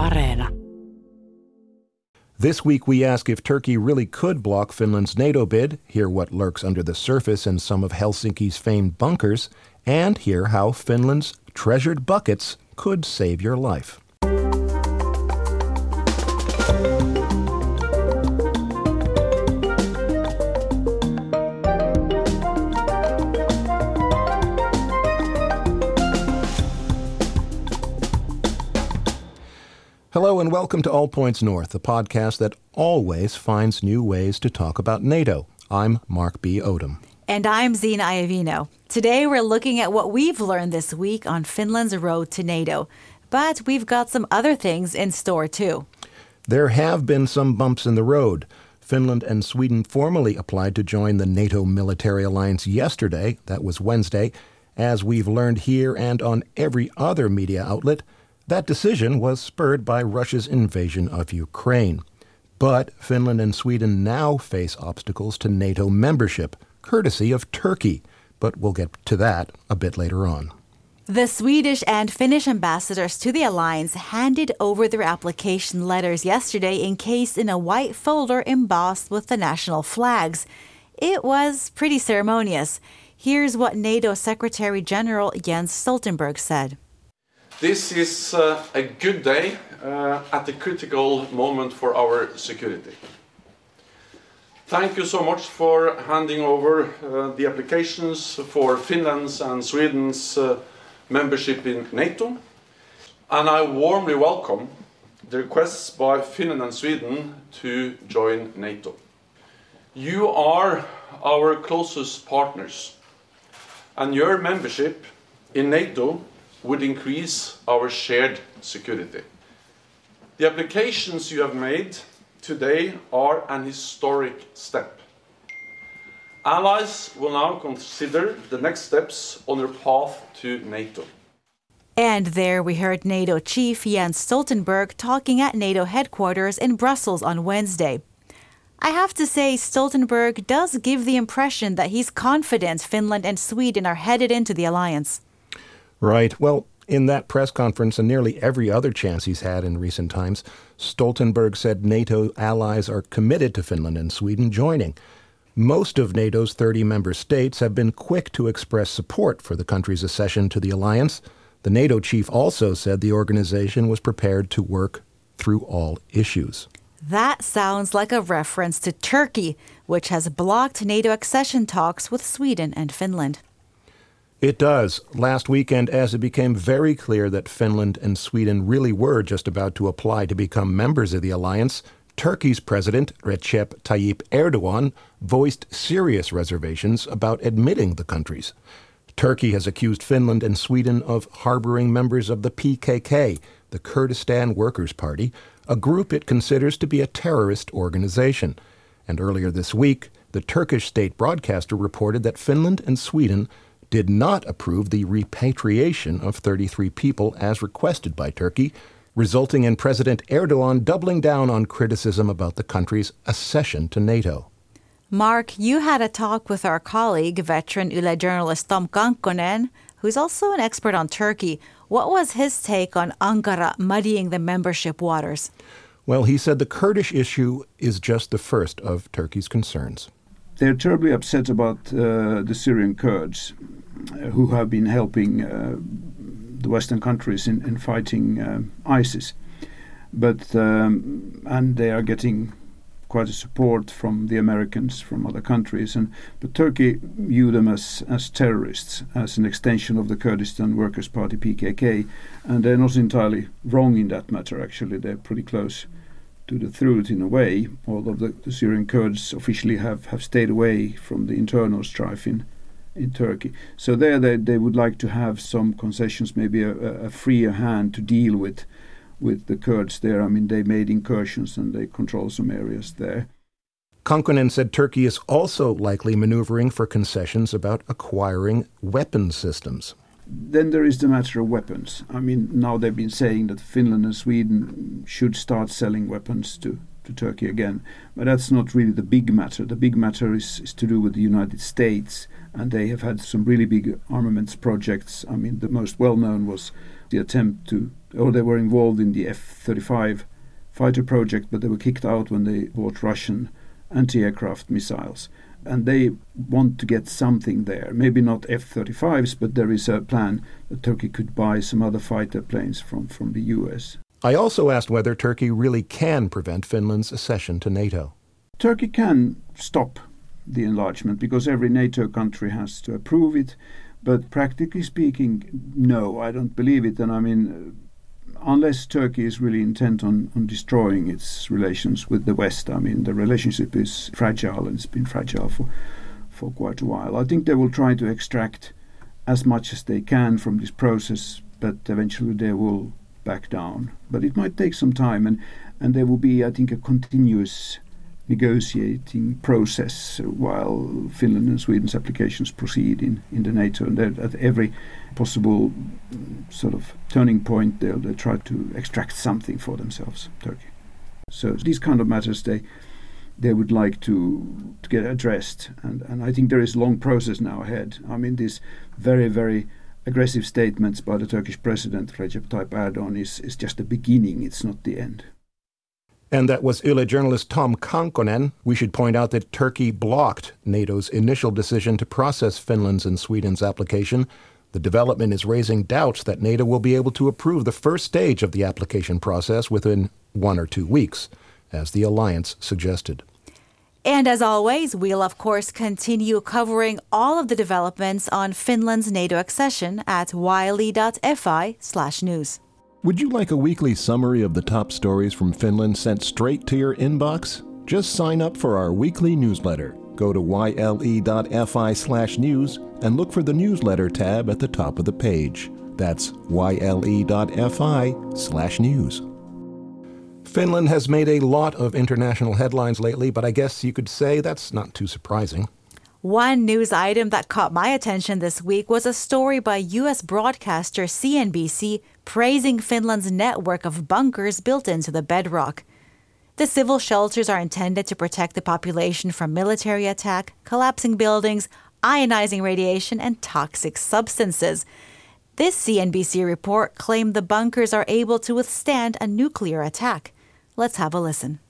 Areena. This week, we ask if Turkey really could block Finland's NATO bid, hear what lurks under the surface in some of Helsinki's famed bunkers, and hear how Finland's treasured buckets could save your life. Welcome to All Points North, a podcast that always finds new ways to talk about NATO. I'm Mark B. Odom. And I'm Zena Iovino. Today we're looking at what we've learned this week on Finland's road to NATO. But we've got some other things in store too. There have been some bumps in the road. Finland and Sweden formally applied to join the NATO military alliance yesterday. That was Wednesday. As we've learned here and on every other media outlet, that decision was spurred by Russia's invasion of Ukraine. But Finland and Sweden now face obstacles to NATO membership, courtesy of Turkey. But we'll get to that a bit later on. The Swedish and Finnish ambassadors to the alliance handed over their application letters yesterday encased in a white folder embossed with the national flags. It was pretty ceremonious. Here's what NATO Secretary General Jens Stoltenberg said. This is uh, a good day uh, at a critical moment for our security. Thank you so much for handing over uh, the applications for Finland's and Sweden's uh, membership in NATO. And I warmly welcome the requests by Finland and Sweden to join NATO. You are our closest partners, and your membership in NATO would increase our shared security. The applications you have made today are an historic step. Allies will now consider the next steps on their path to NATO. And there we heard NATO chief Jens Stoltenberg talking at NATO headquarters in Brussels on Wednesday. I have to say, Stoltenberg does give the impression that he's confident Finland and Sweden are headed into the alliance. Right. Well, in that press conference and nearly every other chance he's had in recent times, Stoltenberg said NATO allies are committed to Finland and Sweden joining. Most of NATO's 30 member states have been quick to express support for the country's accession to the alliance. The NATO chief also said the organization was prepared to work through all issues. That sounds like a reference to Turkey, which has blocked NATO accession talks with Sweden and Finland. It does. Last weekend, as it became very clear that Finland and Sweden really were just about to apply to become members of the alliance, Turkey's President Recep Tayyip Erdogan voiced serious reservations about admitting the countries. Turkey has accused Finland and Sweden of harboring members of the PKK, the Kurdistan Workers' Party, a group it considers to be a terrorist organization. And earlier this week, the Turkish state broadcaster reported that Finland and Sweden did not approve the repatriation of 33 people as requested by Turkey, resulting in President Erdogan doubling down on criticism about the country's accession to NATO. Mark, you had a talk with our colleague, veteran Yle journalist Tom Kankkonen, who's also an expert on Turkey. What was his take on Ankara muddying the membership waters? Well, he said the Kurdish issue is just the first of Turkey's concerns. They're terribly upset about uh, the Syrian Kurds who have been helping uh, the Western countries in, in fighting uh, ISIS. But um, and they are getting quite a support from the Americans, from other countries, and but Turkey view them as as terrorists, as an extension of the Kurdistan Workers' Party (PKK), and they're not entirely wrong in that matter. Actually, they're pretty close to the truth in a way, although the, the Syrian Kurds officially have, have stayed away from the internal strife in in Turkey. So there they, they would like to have some concessions, maybe a, a freer hand to deal with with the Kurds there. I mean, they made incursions and they control some areas there. Kankkonen said Turkey is also likely maneuvering for concessions about acquiring weapon systems. Then there is the matter of weapons. I mean, now they've been saying that Finland and Sweden should start selling weapons to, to Turkey again. But that's not really the big matter. The big matter is, is to do with the United States and they have had some really big armaments projects. I mean, the most well known was the attempt to or they were involved in the F-35 fighter project, but they were kicked out when they bought Russian anti-aircraft missiles. And they want to get something there. Maybe not F-35s, but there is a plan that Turkey could buy some other fighter planes from, from the US. I also asked whether Turkey really can prevent Finland's accession to NATO. Turkey can stop the enlargement because every NATO country has to approve it. But practically speaking, no, I don't believe it. And I mean, unless Turkey is really intent on, on destroying its relations with the West, I mean, the relationship is fragile and it's been fragile for, for quite a while. I think they will try to extract as much as they can from this process, but eventually they will back down. But it might take some time, and, and there will be, I think, a continuous negotiating process while Finland and Sweden's applications proceed in, in the NATO. And at every possible mm, sort of turning point, they'll, they'll try to extract something for themselves, Turkey. So these kind of matters, they they would like to, to get addressed. And, and I think there is a long process now ahead. I mean, these very, very aggressive statements by the Turkish president, Recep Tayyip Erdogan, is, is just the beginning, it's not the end. And that was Yle journalist Tom Kankkonen. We should point out that Turkey blocked NATO's initial decision to process Finland's and Sweden's application. The development is raising doubts that NATO will be able to approve the first stage of the application process within one or two weeks, as the alliance suggested. And as always, we'll of course continue covering all of the developments on Finland's NATO accession at yle.fi/news. Would you like a weekly summary of the top stories from Finland sent straight to your inbox? Just sign up for our weekly newsletter. Go to yle.fi/news and look for the newsletter tab at the top of the page. That's yle.fi/news. Finland has made a lot of international headlines lately, but I guess you could say that's not too surprising. One news item that caught my attention this week was a story by U.S. broadcaster CNBC praising Finland's network of bunkers built into the bedrock. The civil shelters are intended to protect the population from military attack, collapsing buildings, ionizing radiation, and toxic substances. This CNBC report claimed the bunkers are able to withstand a nuclear attack. Let's have a listen.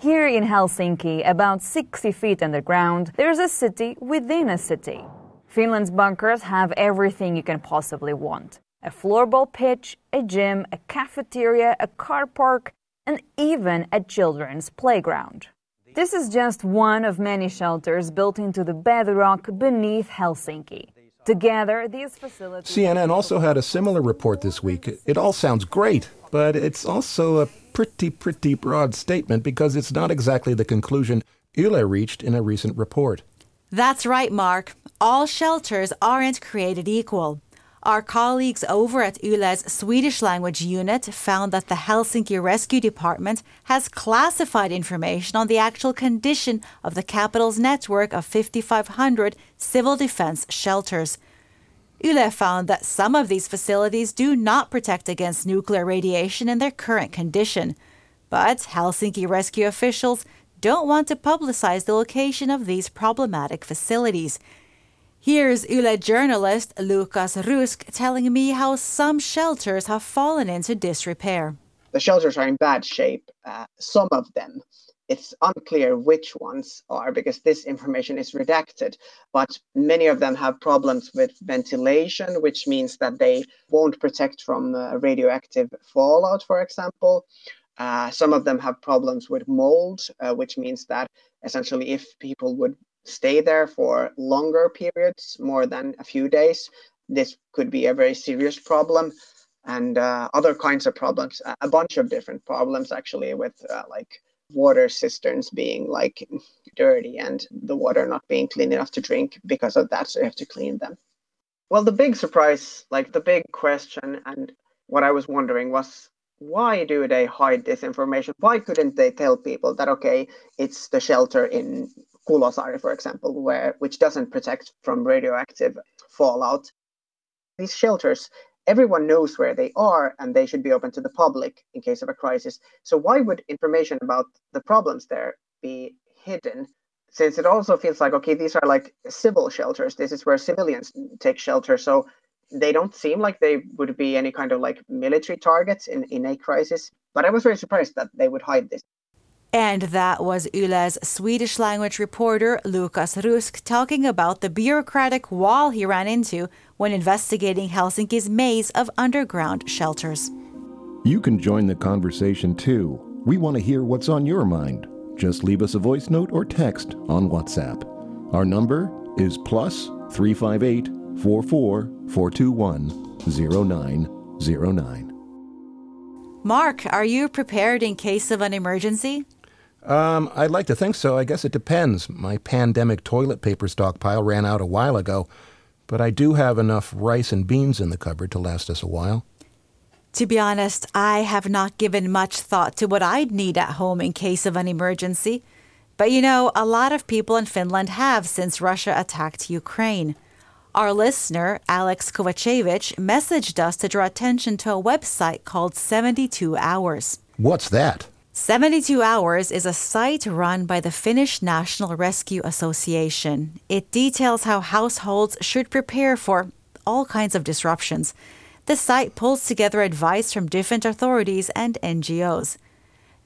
Here in Helsinki, about 60 feet underground, there's a city within a city. Finland's bunkers have everything you can possibly want a floorball pitch, a gym, a cafeteria, a car park, and even a children's playground. This is just one of many shelters built into the bedrock beneath Helsinki. Together, these facilities. CNN also had a similar report this week. It all sounds great, but it's also a pretty, pretty broad statement because it's not exactly the conclusion Yle reached in a recent report. That's right, Mark. All shelters aren't created equal. Our colleagues over at Yle's Swedish language unit found that the Helsinki Rescue Department has classified information on the actual condition of the capital's network of 5,500 civil defense shelters. Yle found that some of these facilities do not protect against nuclear radiation in their current condition. But Helsinki rescue officials don't want to publicize the location of these problematic facilities. Here's Yle journalist Lukas Rusk telling me how some shelters have fallen into disrepair. The shelters are in bad shape, uh, some of them it's unclear which ones are because this information is redacted, but many of them have problems with ventilation, which means that they won't protect from uh, radioactive fallout, for example. Uh, some of them have problems with mold, uh, which means that essentially if people would stay there for longer periods, more than a few days, this could be a very serious problem and uh, other kinds of problems, a bunch of different problems actually with uh, like water cisterns being like dirty and the water not being clean enough to drink because of that so you have to clean them. Well the big surprise like the big question and what i was wondering was why do they hide this information? Why couldn't they tell people that okay it's the shelter in Kulosaari, for example where which doesn't protect from radioactive fallout? These shelters everyone knows where they are and they should be open to the public in case of a crisis. So why would information about the problems there be hidden? Since it also feels like, okay, these are like civil shelters. This is where civilians take shelter. So they don't seem like they would be any kind of like military targets in, in a crisis. But I was very surprised that they would hide this. And that was Yle's Swedish language reporter Lukas Rusk talking about the bureaucratic wall he ran into when investigating Helsinki's maze of underground shelters. You can join the conversation too. We want to hear what's on your mind. Just leave us a voice note or text on WhatsApp. Our number is plus 358 44 421 0909. Mark, are you prepared in case of an emergency? Um, I'd like to think so. I guess it depends. My pandemic toilet paper stockpile ran out a while ago, but I do have enough rice and beans in the cupboard to last us a while. To be honest, I have not given much thought to what I'd need at home in case of an emergency. But you know, a lot of people in Finland have since Russia attacked Ukraine. Our listener, Alex Kovacevic, messaged us to draw attention to a website called 72 Hours. What's that? 72 Hours is a site run by the Finnish National Rescue Association. It details how households should prepare for all kinds of disruptions. The site pulls together advice from different authorities and NGOs.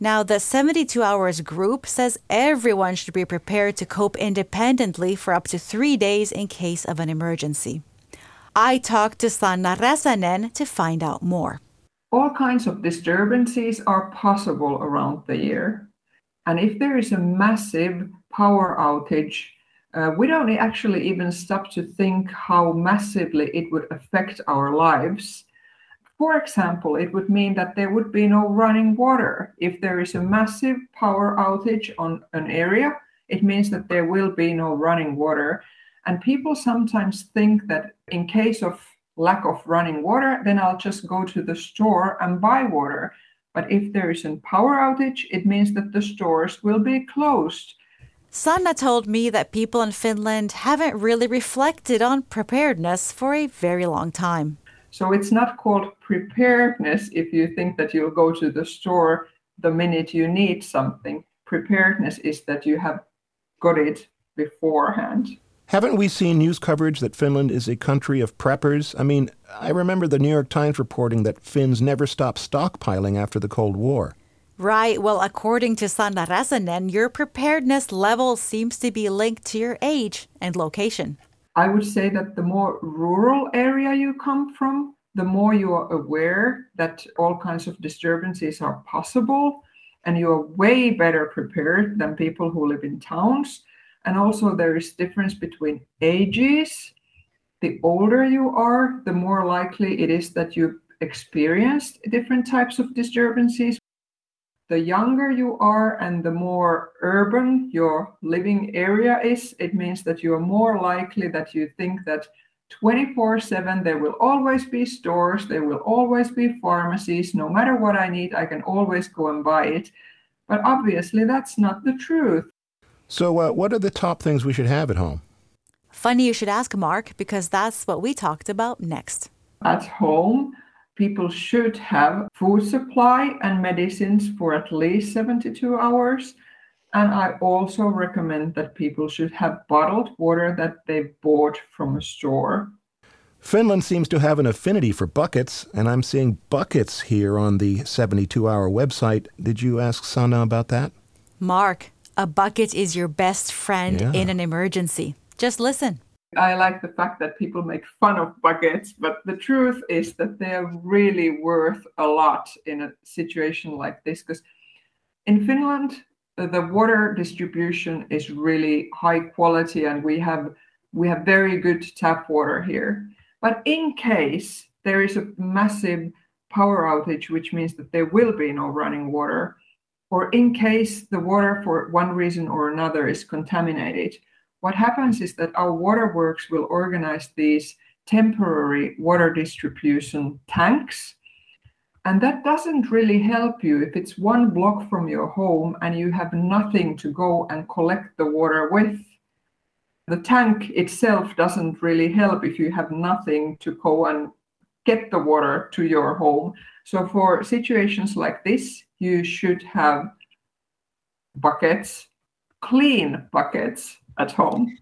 Now, the 72 Hours group says everyone should be prepared to cope independently for up to three days in case of an emergency. I talked to Sanna Räsänen to find out more all kinds of disturbances are possible around the year. And if there is a massive power outage, uh, we don't actually even stop to think how massively it would affect our lives. For example, it would mean that there would be no running water. If there is a massive power outage on an area, it means that there will be no running water. And people sometimes think that in case of lack of running water, then I'll just go to the store and buy water. But if there is a power outage, it means that the stores will be closed. Sanna told me that people in Finland haven't really reflected on preparedness for a very long time. So it's not called preparedness if you think that you'll go to the store the minute you need something. Preparedness is that you have got it beforehand. Haven't we seen news coverage that Finland is a country of preppers? I mean, I remember the New York Times reporting that Finns never stopped stockpiling after the Cold War. Right. Well, according to Sanna Räsänen, your preparedness level seems to be linked to your age and location. I would say that the more rural area you come from, the more you are aware that all kinds of disturbances are possible, and you are way better prepared than people who live in towns. And also there is difference between ages. The older you are, the more likely it is that you experienced different types of disturbances. The younger you are and the more urban your living area is, it means that you are more likely that you think that 24 7 there will always be stores, there will always be pharmacies. No matter what I need, I can always go and buy it. But obviously, that's not the truth. So, uh, what are the top things we should have at home? Funny you should ask, Mark, because that's what we talked about next. At home, people should have food supply and medicines for at least 72 hours. And I also recommend that people should have bottled water that they bought from a store. Finland seems to have an affinity for buckets, and I'm seeing buckets here on the 72 hour website. Did you ask Sanna about that? Mark, a bucket is your best friend yeah. in an emergency. Just listen. I like the fact that people make fun of buckets, but the truth is that they're really worth a lot in a situation like this. Because in Finland, the water distribution is really high quality, and we have we have very good tap water here. But in case there is a massive power outage, which means that there will be no running water, or in case the water for one reason or another is contaminated, what happens is that our waterworks will organize these temporary water distribution tanks. And that doesn't really help you if it's one block from your home and you have nothing to go and collect the water with. The tank itself doesn't really help if you have nothing to go and get the water to your home. So, for situations like this, you should have buckets, clean buckets at home.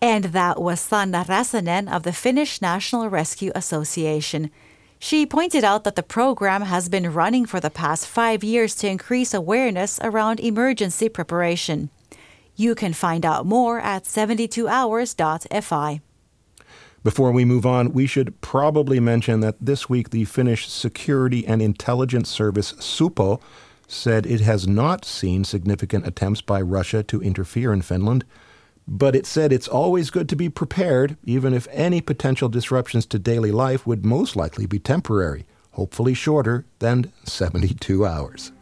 And that was Sanna Räsänen of the Finnish National Rescue Association. She pointed out that the program has been running for the past five years to increase awareness around emergency preparation. You can find out more at 72hours.fi. Before we move on, we should probably mention that this week the Finnish Security and Intelligence Service SUPO said it has not seen significant attempts by Russia to interfere in Finland, but it said it's always good to be prepared, even if any potential disruptions to daily life would most likely be temporary, hopefully shorter than 72 hours.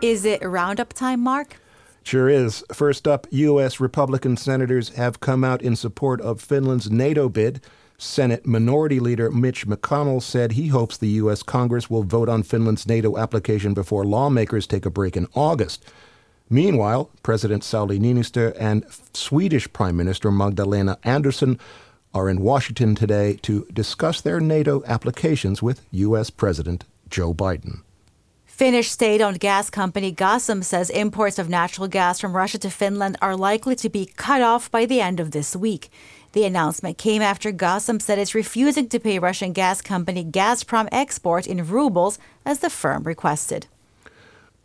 Is it roundup time, Mark? Sure is. First up, U.S. Republican senators have come out in support of Finland's NATO bid. Senate Minority Leader Mitch McConnell said he hopes the U.S. Congress will vote on Finland's NATO application before lawmakers take a break in August. Meanwhile, President Sauli Niinistö and Swedish Prime Minister Magdalena Andersson are in Washington today to discuss their NATO applications with U.S. President Joe Biden. Finnish state owned gas company Gasum says imports of natural gas from Russia to Finland are likely to be cut off by the end of this week. The announcement came after Gasum said it's refusing to pay Russian gas company Gazprom Export in rubles as the firm requested.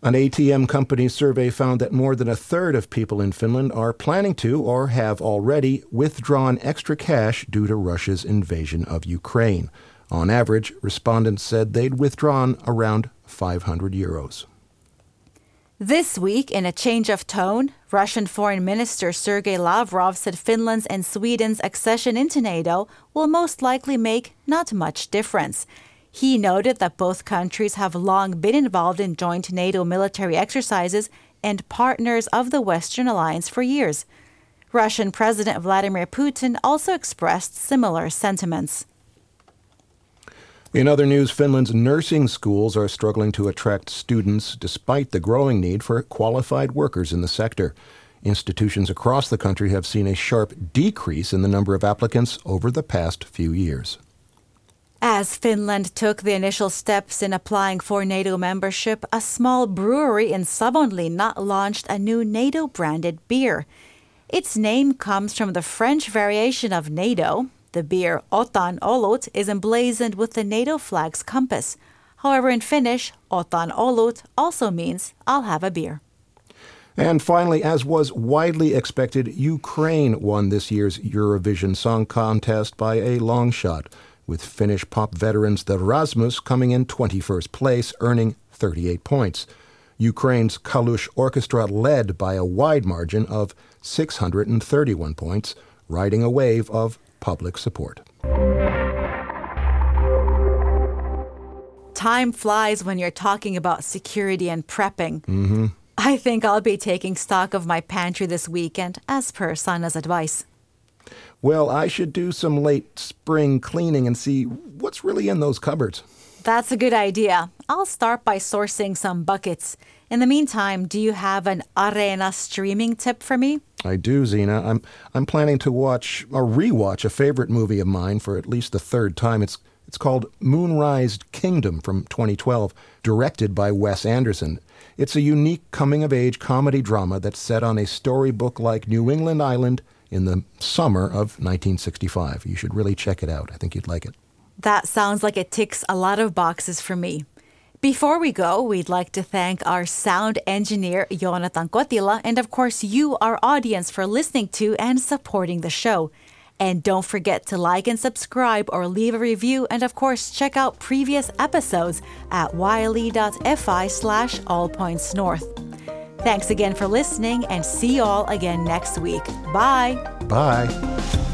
An ATM company survey found that more than a third of people in Finland are planning to or have already withdrawn extra cash due to Russia's invasion of Ukraine. On average, respondents said they'd withdrawn around 500 euros. This week, in a change of tone, Russian Foreign Minister Sergei Lavrov said Finland's and Sweden's accession into NATO will most likely make not much difference. He noted that both countries have long been involved in joint NATO military exercises and partners of the Western Alliance for years. Russian President Vladimir Putin also expressed similar sentiments. In other news, Finland's nursing schools are struggling to attract students despite the growing need for qualified workers in the sector. Institutions across the country have seen a sharp decrease in the number of applicants over the past few years. As Finland took the initial steps in applying for NATO membership, a small brewery in Savonlinna launched a new NATO branded beer. Its name comes from the French variation of NATO, the beer Otan Olut is emblazoned with the NATO flag's compass. However, in Finnish, Otan Olut also means I'll have a beer. And finally, as was widely expected, Ukraine won this year's Eurovision Song Contest by a long shot, with Finnish pop veterans The Rasmus coming in 21st place, earning 38 points. Ukraine's Kalush Orchestra led by a wide margin of 631 points, riding a wave of public support. Time flies when you're talking about security and prepping. Mm-hmm. I think I'll be taking stock of my pantry this weekend, as per Sanna's advice. Well, I should do some late spring cleaning and see what's really in those cupboards. That's a good idea. I'll start by sourcing some buckets. In the meantime, do you have an Areena streaming tip for me? I do, Zena. I'm I'm planning to watch or rewatch a favorite movie of mine for at least the third time. It's it's called Moonrise Kingdom from 2012, directed by Wes Anderson. It's a unique coming of age comedy drama that's set on a storybook like New England Island in the summer of 1965. You should really check it out. I think you'd like it. That sounds like it ticks a lot of boxes for me. Before we go, we'd like to thank our sound engineer, Joonatan Kotila, and of course, you, our audience, for listening to and supporting the show. And don't forget to like and subscribe or leave a review, and of course, check out previous episodes at yle.fi slash allpointsnorth. Thanks again for listening, and see you all again next week. Bye. Bye.